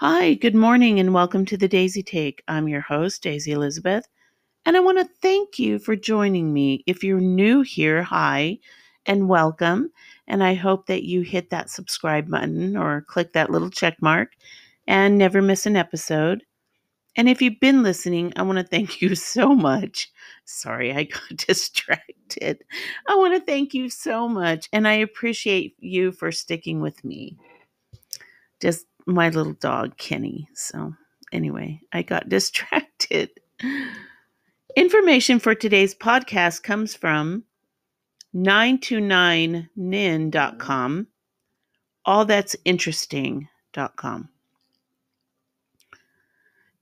Hi, good morning, and welcome to the Daisy Take. I'm your host, Daisy Elizabeth, and I want to thank you for joining me. If you're new here, hi, and welcome. And I hope that you hit that subscribe button or click that little check mark and never miss an episode. And if you've been listening, I want to thank you so much. Sorry, I got distracted. I want to thank you so much, and I appreciate you for sticking with me. Just my little dog, Kenny. So, anyway, I got distracted. Information for today's podcast comes from 929nin.com, allthat'sinteresting.com.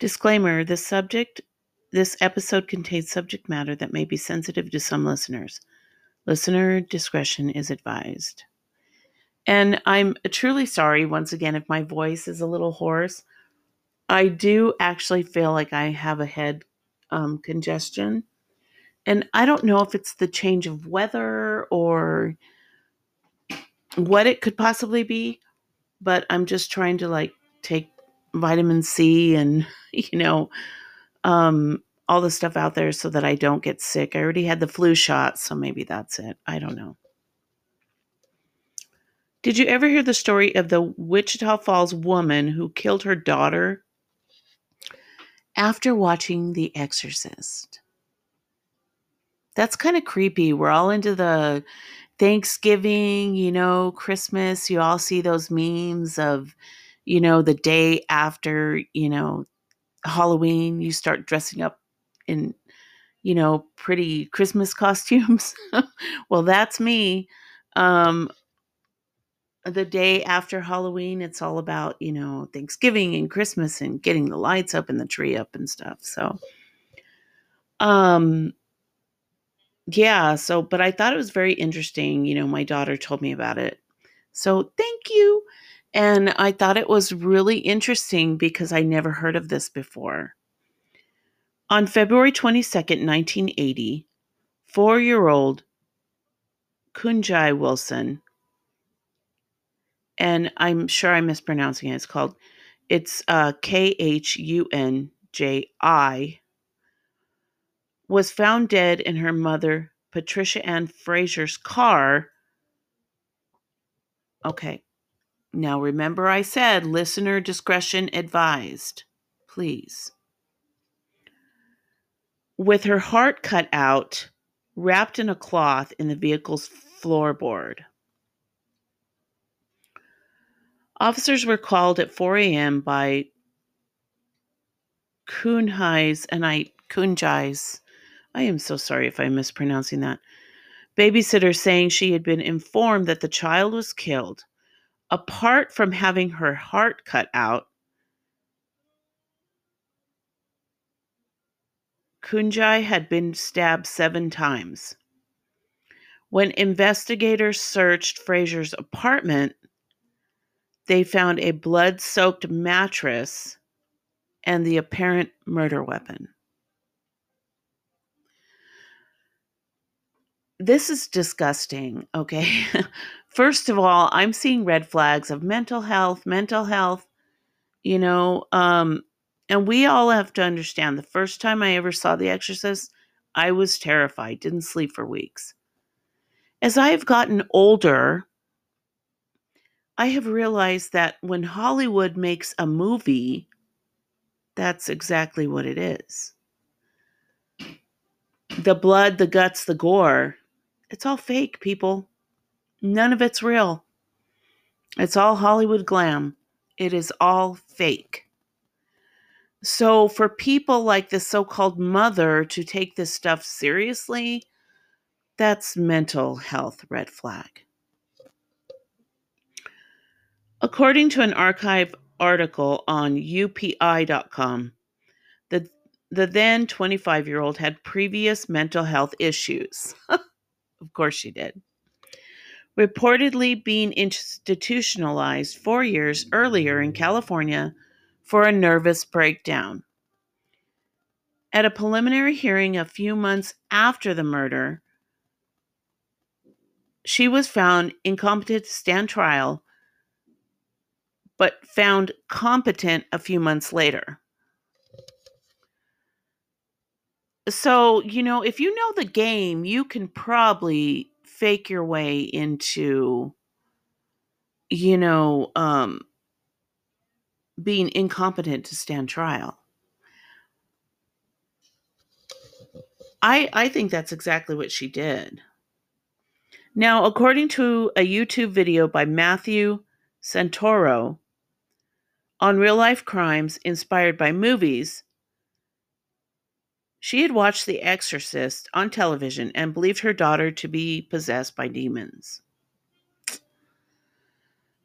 Disclaimer this subject, this episode contains subject matter that may be sensitive to some listeners. Listener discretion is advised. And I'm truly sorry once again if my voice is a little hoarse. I do actually feel like I have a head um, congestion. And I don't know if it's the change of weather or what it could possibly be, but I'm just trying to like take vitamin C and, you know, um, all the stuff out there so that I don't get sick. I already had the flu shot, so maybe that's it. I don't know. Did you ever hear the story of the Wichita Falls woman who killed her daughter after watching The Exorcist? That's kind of creepy. We're all into the Thanksgiving, you know, Christmas. You all see those memes of, you know, the day after, you know, Halloween, you start dressing up in, you know, pretty Christmas costumes. well, that's me. Um, the day after Halloween, it's all about, you know, Thanksgiving and Christmas and getting the lights up and the tree up and stuff. So, um, yeah, so, but I thought it was very interesting. You know, my daughter told me about it. So, thank you. And I thought it was really interesting because I never heard of this before. On February 22nd, 1980, four year old Kunjai Wilson and I'm sure I'm mispronouncing it. It's called it's uh, K H U N J I was found dead in her mother Patricia Ann Frazier's car. Okay. Now remember I said listener discretion advised. Please. With her heart cut out, wrapped in a cloth in the vehicle's floorboard. Officers were called at 4 a.m. by Kunhais and I Kunjais. I am so sorry if I'm mispronouncing that. Babysitter saying she had been informed that the child was killed. Apart from having her heart cut out, Kunjai had been stabbed seven times. When investigators searched Frazier's apartment, they found a blood soaked mattress and the apparent murder weapon. This is disgusting, okay? First of all, I'm seeing red flags of mental health, mental health, you know, um, and we all have to understand the first time I ever saw The Exorcist, I was terrified, didn't sleep for weeks. As I have gotten older, I have realized that when Hollywood makes a movie, that's exactly what it is. The blood, the guts, the gore, it's all fake, people. None of it's real. It's all Hollywood glam. It is all fake. So, for people like the so called mother to take this stuff seriously, that's mental health red flag. According to an archive article on UPI.com, the, the then 25 year old had previous mental health issues. of course, she did. Reportedly being institutionalized four years earlier in California for a nervous breakdown. At a preliminary hearing a few months after the murder, she was found incompetent to stand trial but found competent a few months later. So, you know, if you know the game, you can probably fake your way into, you know, um, being incompetent to stand trial. I I think that's exactly what she did. Now, according to a YouTube video by Matthew Santoro on real life crimes inspired by movies, she had watched The Exorcist on television and believed her daughter to be possessed by demons.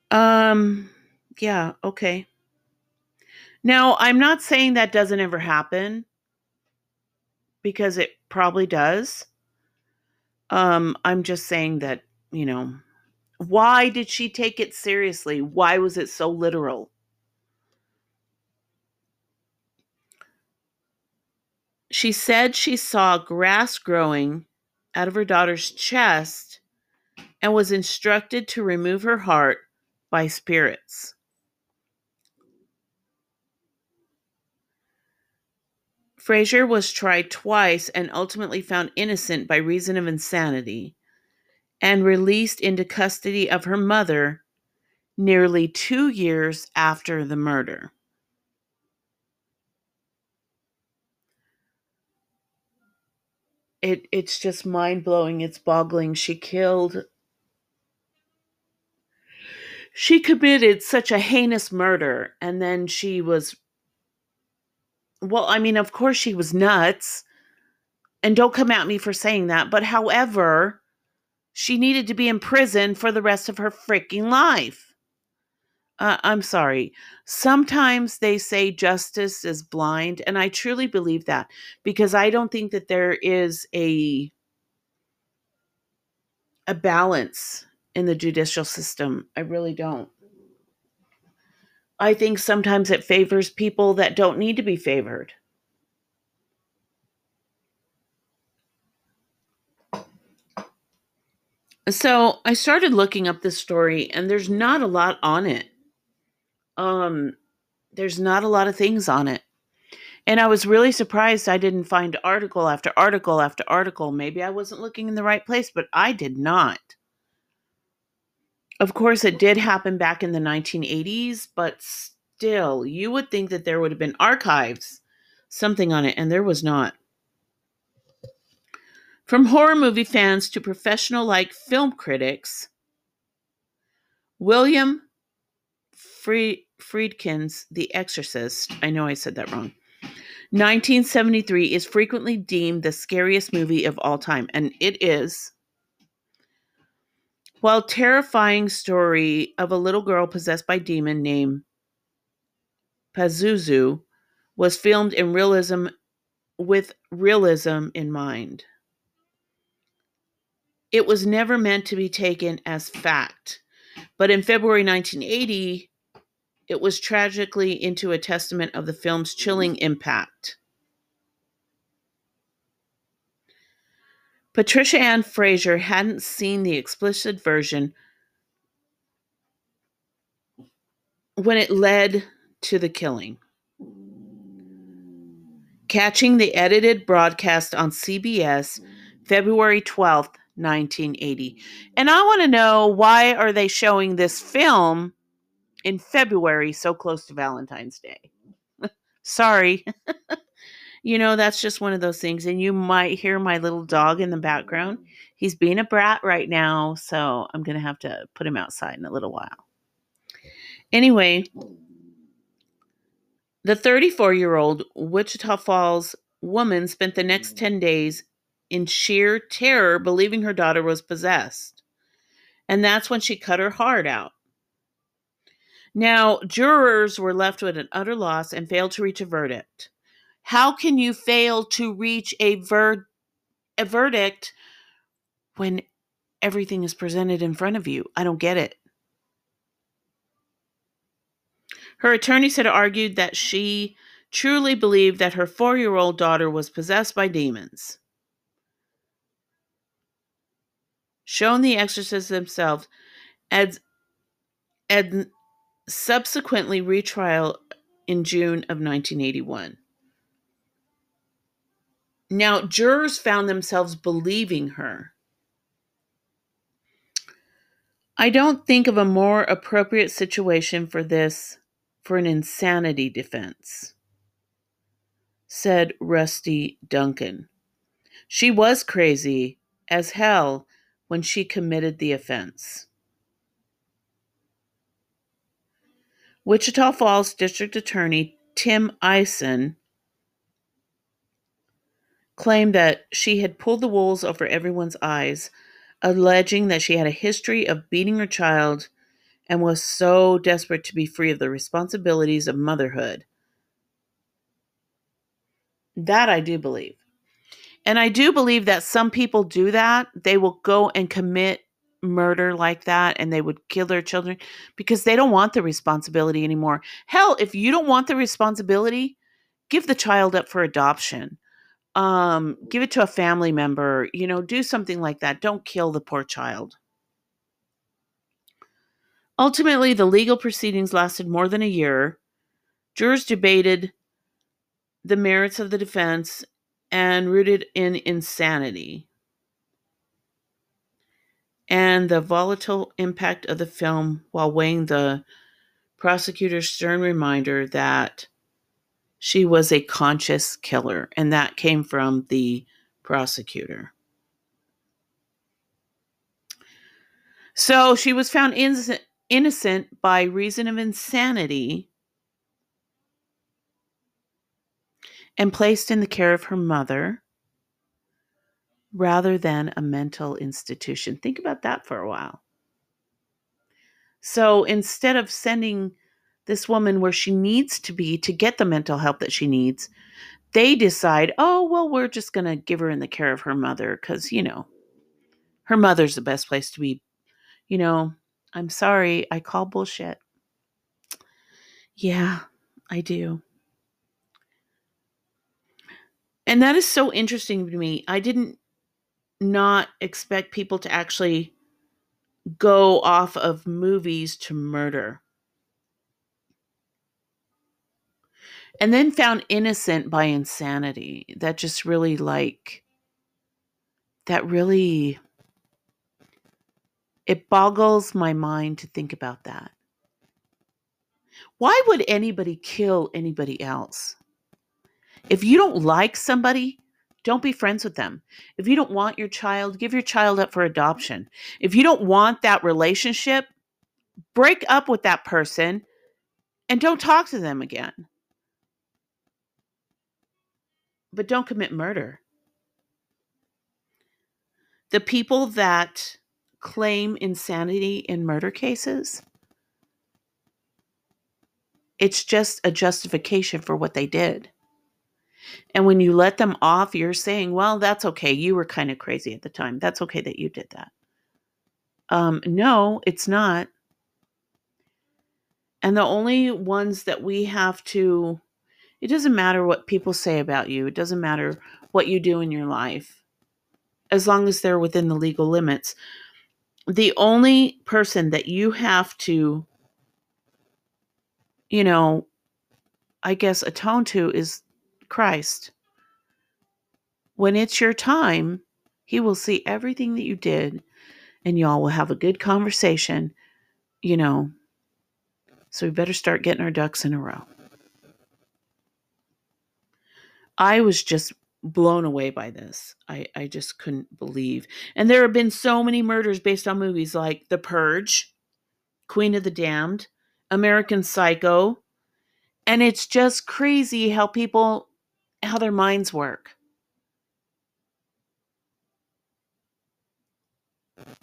Um, yeah, okay. Now, I'm not saying that doesn't ever happen because it probably does. Um, I'm just saying that, you know, why did she take it seriously? Why was it so literal? She said she saw grass growing out of her daughter's chest and was instructed to remove her heart by spirits. Frazier was tried twice and ultimately found innocent by reason of insanity and released into custody of her mother nearly two years after the murder. It, it's just mind blowing. It's boggling. She killed. She committed such a heinous murder, and then she was well, I mean, of course she was nuts. And don't come at me for saying that. But however, she needed to be in prison for the rest of her freaking life. Uh, I'm sorry. Sometimes they say justice is blind, and I truly believe that because I don't think that there is a a balance in the judicial system. I really don't. I think sometimes it favors people that don't need to be favored. So I started looking up this story, and there's not a lot on it. Um, there's not a lot of things on it. And I was really surprised I didn't find article after article after article. Maybe I wasn't looking in the right place, but I did not. Of course, it did happen back in the 1980s, but still, you would think that there would have been archives, something on it, and there was not. From horror movie fans to professional like film critics, William Friedkin's The Exorcist, I know I said that wrong, 1973 is frequently deemed the scariest movie of all time, and it is. While terrifying story of a little girl possessed by demon named Pazuzu was filmed in realism with realism in mind. It was never meant to be taken as fact, but in February 1980, it was tragically into a testament of the film's mm-hmm. chilling impact. Patricia Ann Frazier hadn't seen the explicit version when it led to the killing. Catching the edited broadcast on CBS February 12th, 1980. And I want to know why are they showing this film in February so close to Valentine's Day? Sorry. you know, that's just one of those things. And you might hear my little dog in the background. Mm-hmm. He's being a brat right now, so I'm going to have to put him outside in a little while. Anyway, the 34 year old Wichita Falls woman spent the next mm-hmm. 10 days in sheer terror, believing her daughter was possessed. And that's when she cut her heart out. Now, jurors were left with an utter loss and failed to reach a verdict. How can you fail to reach a, ver- a verdict when everything is presented in front of you? I don't get it. Her attorneys had argued that she truly believed that her four year old daughter was possessed by demons. Shown the exorcists themselves as, as subsequently retrial in June of 1981. Now, jurors found themselves believing her. I don't think of a more appropriate situation for this for an insanity defense, said Rusty Duncan. She was crazy as hell when she committed the offense. Wichita Falls District Attorney Tim Eyssen claimed that she had pulled the wools over everyone's eyes, alleging that she had a history of beating her child and was so desperate to be free of the responsibilities of motherhood. That I do believe. And I do believe that some people do that. They will go and commit murder like that and they would kill their children because they don't want the responsibility anymore. Hell, if you don't want the responsibility, give the child up for adoption. Um give it to a family member you know do something like that. Don't kill the poor child. Ultimately the legal proceedings lasted more than a year. Jurors debated the merits of the defense and rooted in insanity and the volatile impact of the film while weighing the prosecutor's stern reminder that she was a conscious killer, and that came from the prosecutor. So she was found innocent by reason of insanity and placed in the care of her mother rather than a mental institution. Think about that for a while. So instead of sending this woman where she needs to be to get the mental help that she needs, they decide, oh, well, we're just going to give her in the care of her mother because, you know, her mother's the best place to be. You know, I'm sorry, I call bullshit. Yeah, I do. And that is so interesting to me. I didn't not expect people to actually go off of movies to murder. and then found innocent by insanity. That just really like that really it boggles my mind to think about that. Why would anybody kill anybody else? If you don't like somebody, don't be friends with them. If you don't want your child, give your child up for adoption. If you don't want that relationship, break up with that person and don't talk to them again but don't commit murder. The people that claim insanity in murder cases, it's just a justification for what they did. And when you let them off, you're saying, well, that's okay. You were kind of crazy at the time. That's okay that you did that. Um, no, it's not. And the only ones that we have to it doesn't matter what people say about you, it doesn't matter what you do in your life, as long as they're within the legal limits. The only person that you have to, you know, I guess atone to is Christ. When it's your time, He will see everything that you did, and y'all will have a good conversation, you know. So we better start getting our ducks in a row. I was just blown away by this. I, I just couldn't believe. And there have been so many murders based on movies like The Purge, Queen of the Damned, American Psycho. And it's just crazy how people, how their minds work.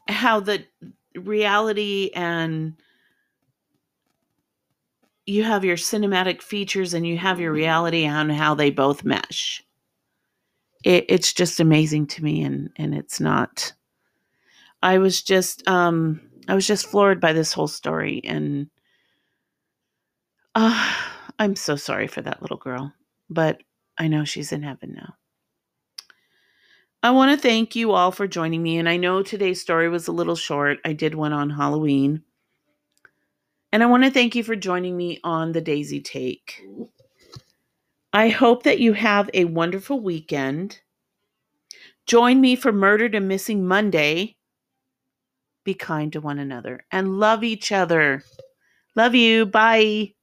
How the reality and you have your cinematic features and you have your reality and how they both mesh. It, it's just amazing to me, and and it's not. I was just um I was just floored by this whole story, and uh, I'm so sorry for that little girl, but I know she's in heaven now. I want to thank you all for joining me, and I know today's story was a little short. I did one on Halloween And I want to thank you for joining me on the Daisy Take. I hope that you have a wonderful weekend. Join me for Murdered and Missing Monday. Be kind to one another and love each other. Love you. Bye.